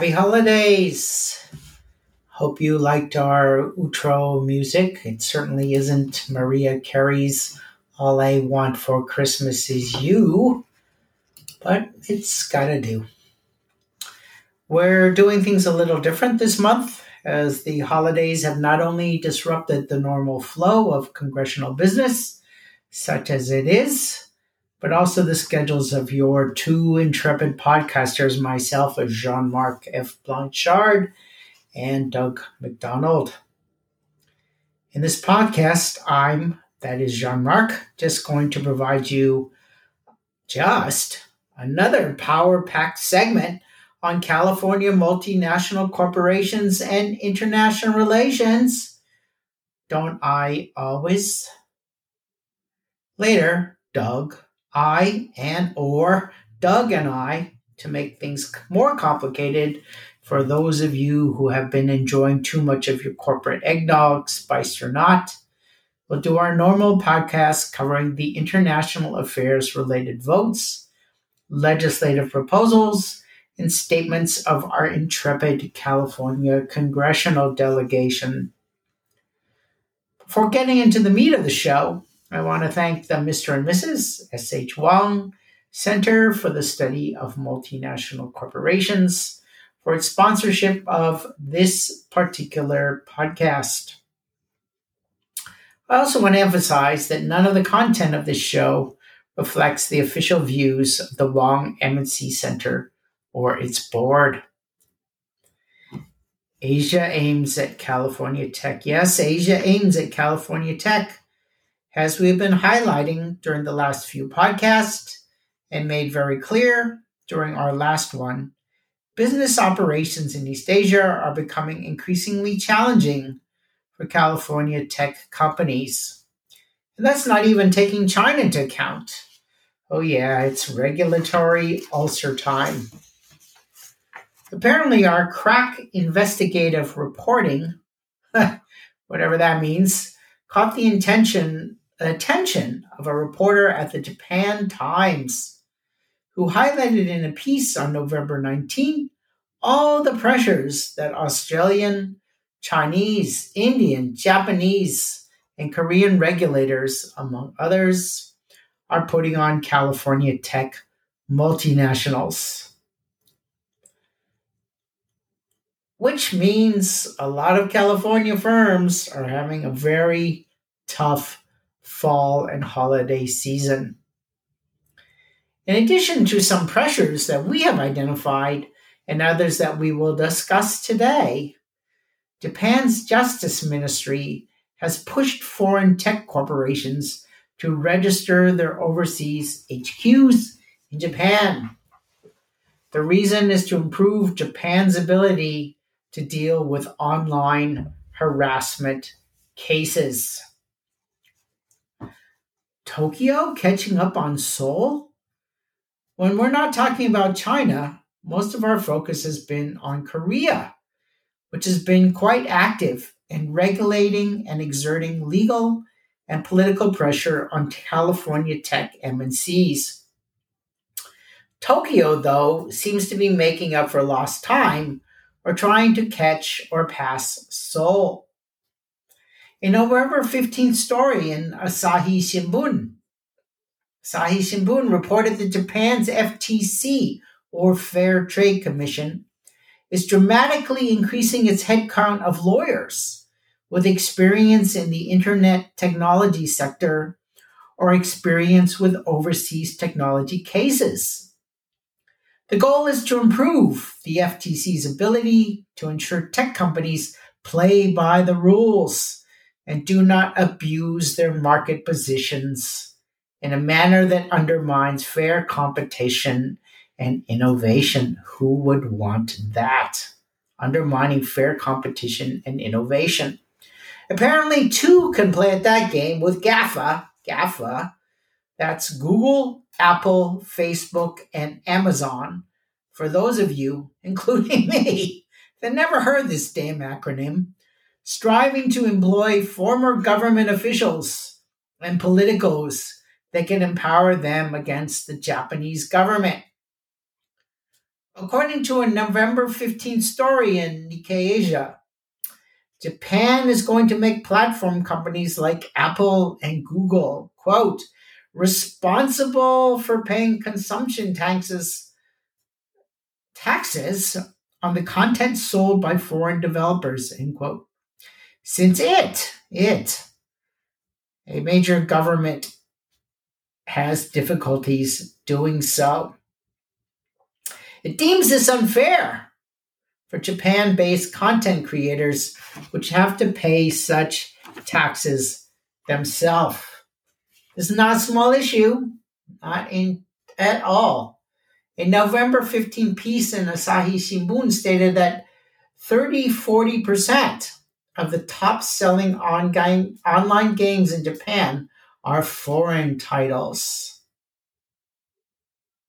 Happy holidays! Hope you liked our outro music. It certainly isn't Mariah Carey's All I Want for Christmas Is You, but it's gotta do. We're doing things a little different this month as the holidays have not only disrupted the normal flow of congressional business, such as it is, but also the schedules of your two intrepid podcasters, myself as Jean Marc F. Blanchard and Doug McDonald. In this podcast, I'm, that is Jean Marc, just going to provide you just another power packed segment on California multinational corporations and international relations. Don't I always? Later, Doug I and or Doug and I to make things more complicated for those of you who have been enjoying too much of your corporate eggnog, spiced or not. We'll do our normal podcast covering the international affairs related votes, legislative proposals, and statements of our intrepid California congressional delegation. Before getting into the meat of the show, I want to thank the Mr. and Mrs. S.H. Wang Center for the Study of Multinational Corporations for its sponsorship of this particular podcast. I also want to emphasize that none of the content of this show reflects the official views of the Wang MNC Center or its board. Asia aims at California Tech. Yes, Asia aims at California Tech as we've been highlighting during the last few podcasts and made very clear during our last one, business operations in East Asia are becoming increasingly challenging for California tech companies. And that's not even taking China into account. Oh, yeah, it's regulatory ulcer time. Apparently, our crack investigative reporting, whatever that means, caught the intention attention of a reporter at the Japan Times, who highlighted in a piece on November 19 all the pressures that Australian, Chinese, Indian, Japanese, and Korean regulators, among others, are putting on California tech multinationals. Which means a lot of California firms are having a very tough fall and holiday season. In addition to some pressures that we have identified and others that we will discuss today, Japan's Justice Ministry has pushed foreign tech corporations to register their overseas HQs in Japan. The reason is to improve Japan's ability to deal with online harassment cases. Tokyo catching up on Seoul? When we're not talking about China, most of our focus has been on Korea, which has been quite active in regulating and exerting legal and political pressure on California tech MNCs. Tokyo, though, seems to be making up for lost time or trying to catch or pass Seoul. In November 15th story in Asahi Shimbun, Asahi Shimbun reported that Japan's FTC, or Fair Trade Commission, is dramatically increasing its headcount of lawyers with experience in the internet technology sector or experience with overseas technology cases. The goal is to improve the FTC's ability to ensure tech companies play by the rules and do not abuse their market positions in a manner that undermines fair competition and innovation. Who would want that? Undermining fair competition and innovation. Apparently, two can play at that game with GAFA. GAFA, that's Google, Apple, Facebook, and Amazon. For those of you, including me, that never heard this damn acronym, striving to employ former government officials and politicos that can empower them against the Japanese government. According to a November 15th story in Nikkei Asia, Japan is going to make platform companies like Apple and Google, quote, responsible for paying consumption taxes taxes on the content sold by foreign developers, end quote. Since it, it, a major government has difficulties doing so. It deems this unfair for Japan based content creators, which have to pay such taxes themselves. This is not a small issue, not in at all. A November 15 piece in Asahi Shimbun stated that 30 40% of the top selling online games in Japan are foreign titles.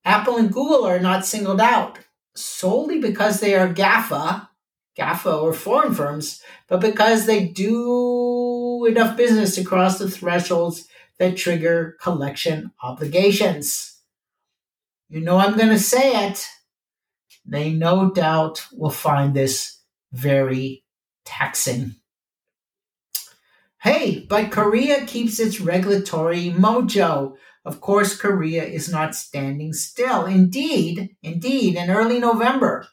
Apple and Google are not singled out solely because they are GAFA, GAFA or foreign firms, but because they do enough business to cross the thresholds that trigger collection obligations. You know I'm going to say it. They no doubt will find this very taxing. Hey, but Korea keeps its regulatory mojo. Of course, Korea is not standing still. Indeed, indeed, in early November,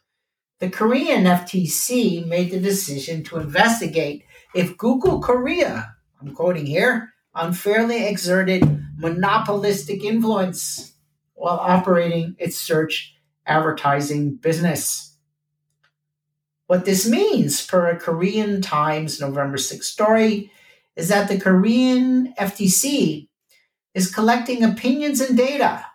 the Korean FTC made the decision to investigate if Google Korea, I'm quoting here, unfairly exerted monopolistic influence while operating its search advertising business. What this means, per a Korean Times November 6 story, is that the Korean FTC is collecting opinions and data.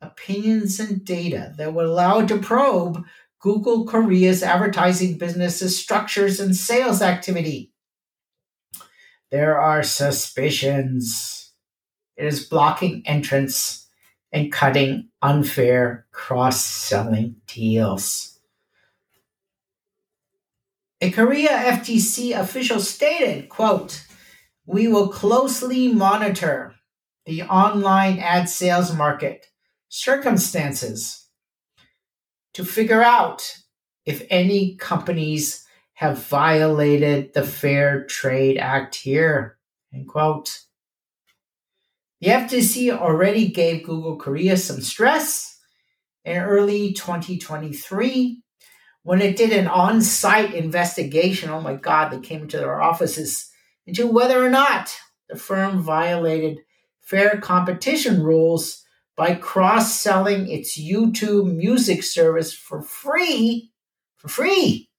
Opinions and data that would allow it to probe Google Korea's advertising business's structures and sales activity. There are suspicions it is blocking entrance and cutting unfair cross selling deals. A Korea FTC official stated, quote, we will closely monitor the online ad sales market circumstances to figure out if any companies have violated the Fair Trade Act here. End quote. The FTC already gave Google Korea some stress in early 2023 when it did an on site investigation, oh my God, they came into their offices into whether or not the firm violated fair competition rules by cross selling its YouTube music service for free, for free,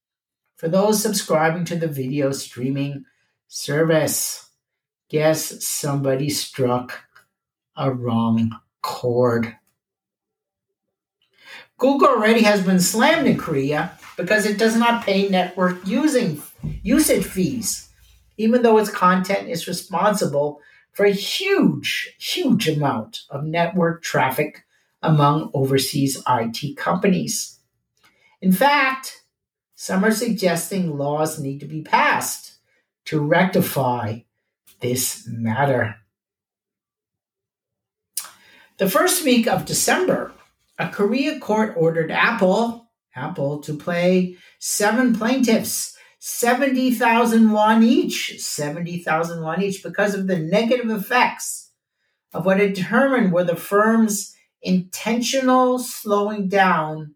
for those subscribing to the video streaming service. Guess somebody struck a wrong chord. Google already has been slammed in Korea because it does not pay network using usage fees, even though its content is responsible for a huge, huge amount of network traffic among overseas IT companies. In fact, some are suggesting laws need to be passed to rectify this matter. The first week of December, a Korea court ordered Apple Apple to play seven plaintiffs, 70,000 won each, 70,000 won each, because of the negative effects of what it determined were the firm's intentional slowing down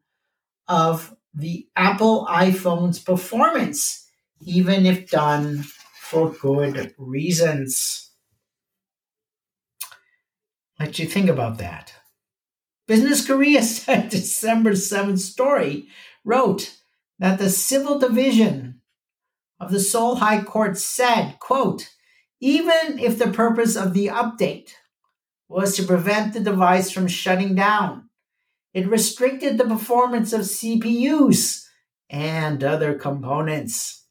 of the Apple iPhone's performance, even if done for good reasons. Let you think about that. Business Korea said December 7th story wrote that the civil division of the Seoul High Court said, quote, even if the purpose of the update was to prevent the device from shutting down, it restricted the performance of CPUs and other components.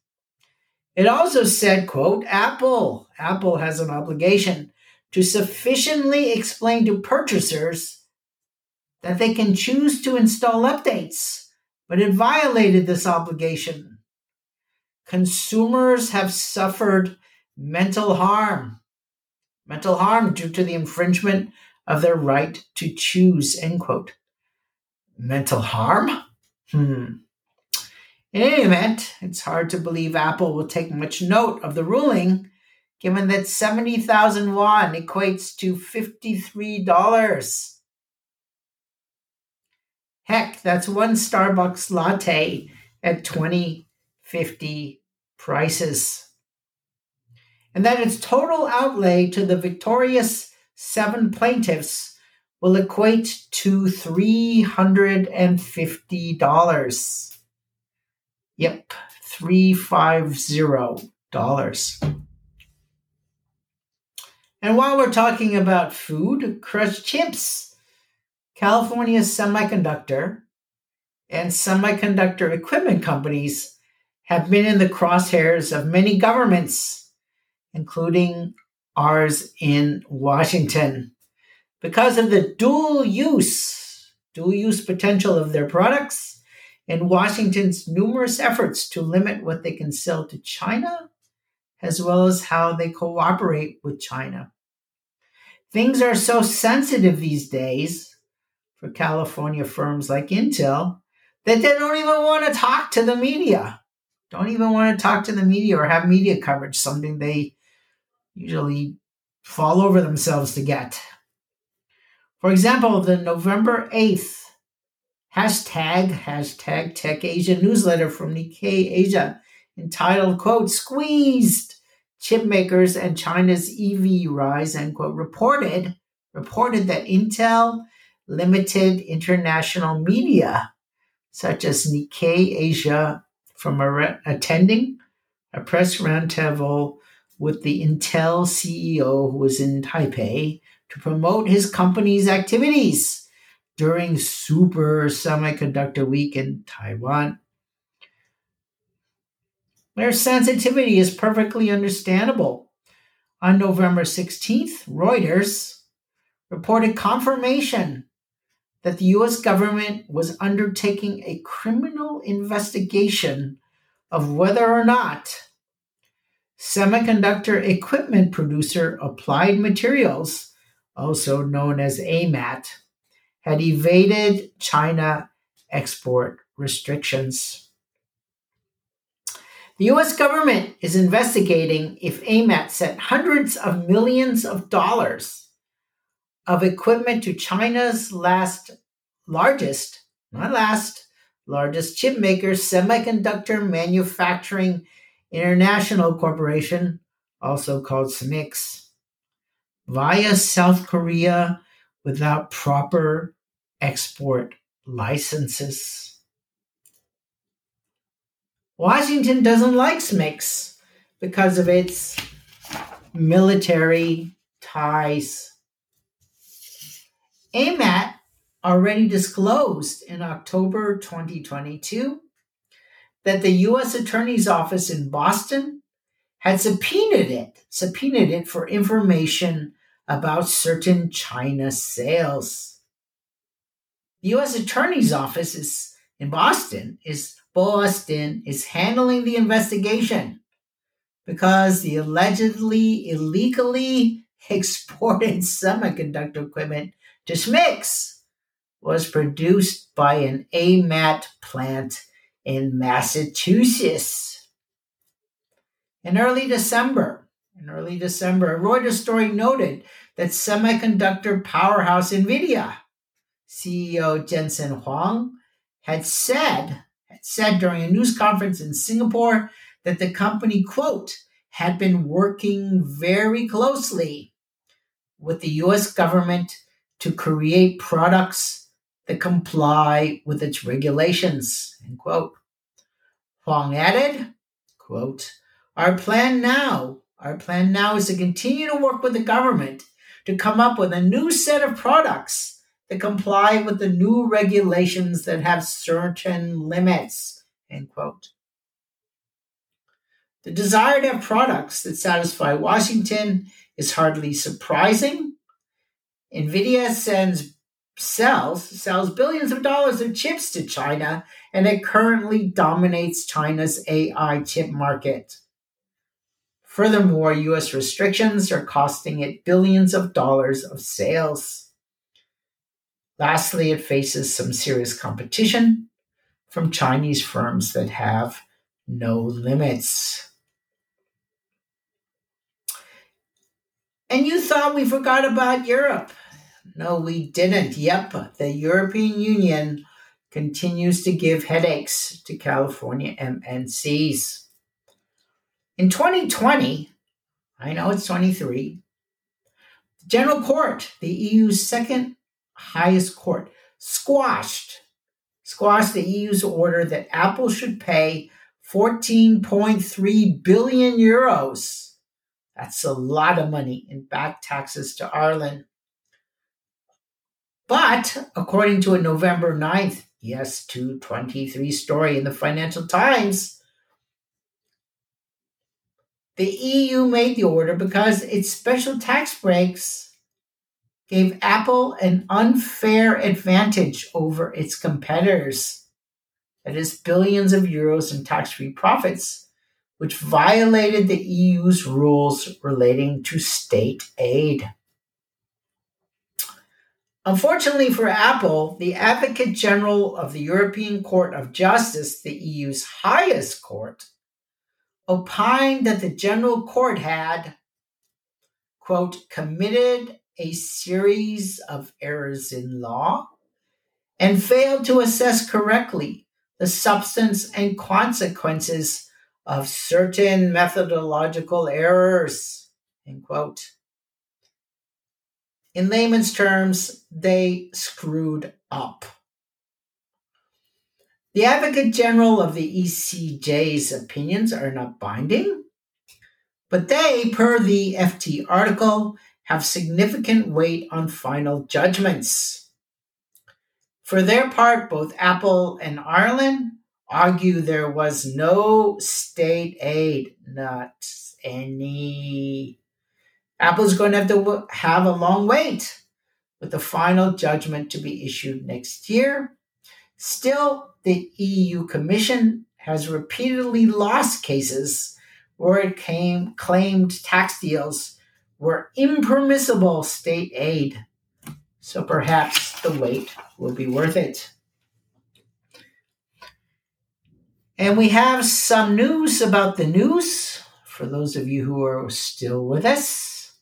It also said, quote, Apple, Apple has an obligation to sufficiently explain to purchasers that they can choose to install updates, but it violated this obligation. Consumers have suffered mental harm, mental harm due to the infringement of their right to choose, end quote. mental harm? Hmm. In any event, it's hard to believe Apple will take much note of the ruling, given that 70,000 won equates to $53. Heck, that's one Starbucks latte at 2050 prices. And that its total outlay to the victorious seven plaintiffs will equate to $350. Yep, $350. And while we're talking about food, crushed chips, California Semiconductor and semiconductor equipment companies have been in the crosshairs of many governments, including ours in Washington, because of the dual use, dual use potential of their products and Washington's numerous efforts to limit what they can sell to China, as well as how they cooperate with China. Things are so sensitive these days for California firms like Intel that they don't even want to talk to the media. Don't even want to talk to the media or have media coverage, something they usually fall over themselves to get. For example, the November 8th hashtag, hashtag Tech Asia newsletter from Nikkei Asia entitled, quote, Squeezed Chip Makers and China's EV Rise, end quote, reported, reported that Intel limited international media such as Nikkei Asia from attending a press roundtable with the Intel CEO who was in Taipei to promote his company's activities during Super Semiconductor Week in Taiwan. Their sensitivity is perfectly understandable. On November 16th, Reuters reported confirmation that the US government was undertaking a criminal investigation of whether or not semiconductor equipment producer Applied Materials, also known as AMAT, had evaded China export restrictions. The US government is investigating if AMAT sent hundreds of millions of dollars of equipment to China's last largest, not last, largest chip maker, Semiconductor Manufacturing International Corporation, also called SMICS, via South Korea without proper export licenses. Washington doesn't like SMICS because of its military ties. AMAT already disclosed in October 2022 that the U.S. Attorney's Office in Boston had subpoenaed it, subpoenaed it for information about certain China sales. The U.S. Attorney's Office is in Boston is Boston is handling the investigation because the allegedly illegally exported semiconductor equipment SMICS was produced by an AMAT plant in Massachusetts. In early December, in early December, a Reuters story noted that semiconductor powerhouse Nvidia CEO Jensen Huang had said had said during a news conference in Singapore that the company quote had been working very closely with the US government to create products that comply with its regulations. End quote. Huang added, quote, Our plan now, our plan now is to continue to work with the government to come up with a new set of products that comply with the new regulations that have certain limits. End quote. The desire to have products that satisfy Washington is hardly surprising. NVIDIA sends sells sells billions of dollars of chips to China and it currently dominates China's AI chip market. Furthermore, US restrictions are costing it billions of dollars of sales. Lastly, it faces some serious competition from Chinese firms that have no limits. And you thought we forgot about Europe. No, we didn't. Yep, the European Union continues to give headaches to California MNCs. In 2020, I know it's 23, the General Court, the EU's second highest court, squashed squashed the EU's order that Apple should pay 14.3 billion euros. That's a lot of money in back taxes to Ireland. But according to a November 9th, yes, 223 story in the Financial Times, the EU made the order because its special tax breaks gave Apple an unfair advantage over its competitors. That is, billions of euros in tax free profits, which violated the EU's rules relating to state aid. Unfortunately for Apple, the Advocate General of the European Court of Justice, the EU's highest court, opined that the General Court had, quote, committed a series of errors in law and failed to assess correctly the substance and consequences of certain methodological errors, end quote. In layman's terms, they screwed up. The Advocate General of the ECJ's opinions are not binding, but they, per the FT article, have significant weight on final judgments. For their part, both Apple and Ireland argue there was no state aid, not any. Apple's going to have to have a long wait with the final judgment to be issued next year. Still, the EU Commission has repeatedly lost cases where it came, claimed tax deals were impermissible state aid. So perhaps the wait will be worth it. And we have some news about the news for those of you who are still with us.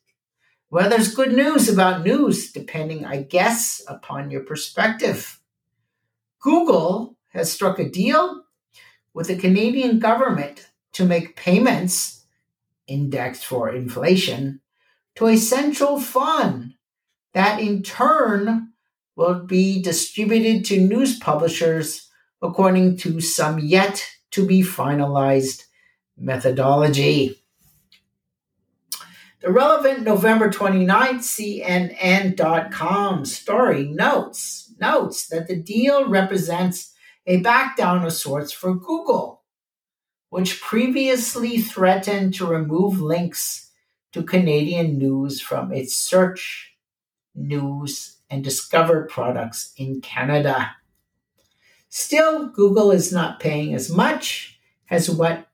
Well, there's good news about news, depending, I guess, upon your perspective. Google has struck a deal with the Canadian government to make payments indexed for inflation to a central fund that in turn will be distributed to news publishers according to some yet to be finalized methodology. The relevant November 29th CNN.com story notes, notes that the deal represents a backdown of sorts for Google, which previously threatened to remove links to Canadian news from its search, news, and discover products in Canada. Still, Google is not paying as much as what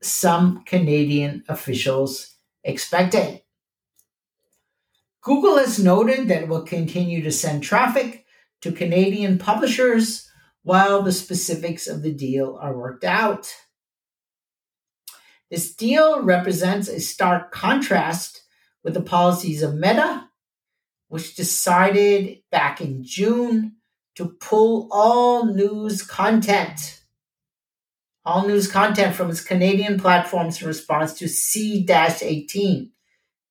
some Canadian officials expected. Google has noted that it will continue to send traffic to Canadian publishers while the specifics of the deal are worked out. This deal represents a stark contrast with the policies of Meta, which decided back in June to pull all news content all news content from its Canadian platforms in response to C 18,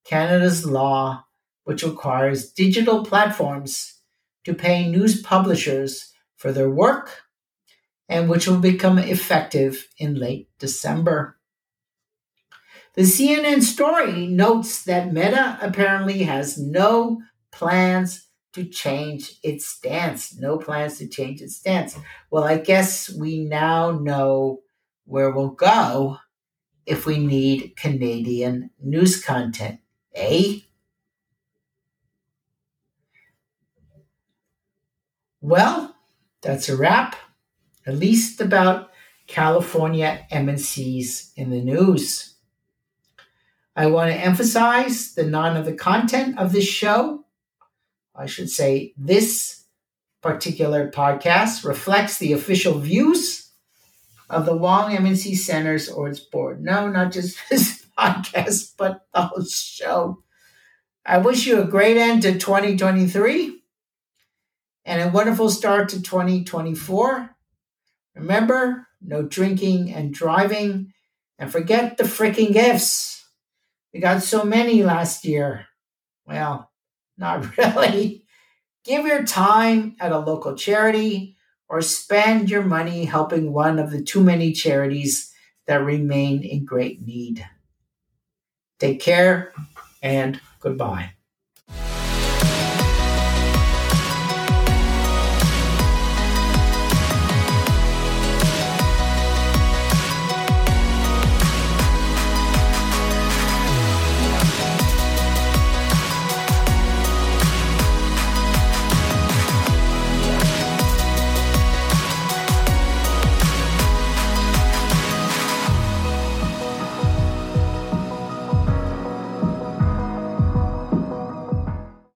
Canada's law which requires digital platforms to pay news publishers for their work and which will become effective in late December. The CNN story notes that Meta apparently has no plans to change its stance. No plans to change its stance. Well, I guess we now know where we'll go if we need Canadian news content, eh? Well, that's a wrap, at least about California MNCs in the news. I want to emphasize that none of the content of this show I should say, this particular podcast reflects the official views of the Wang MNC Centers or its board. No, not just this podcast, but the whole show. I wish you a great end to 2023 and a wonderful start to 2024. Remember, no drinking and driving, and forget the freaking gifts. We got so many last year. Well, not really. Give your time at a local charity or spend your money helping one of the too many charities that remain in great need. Take care and goodbye.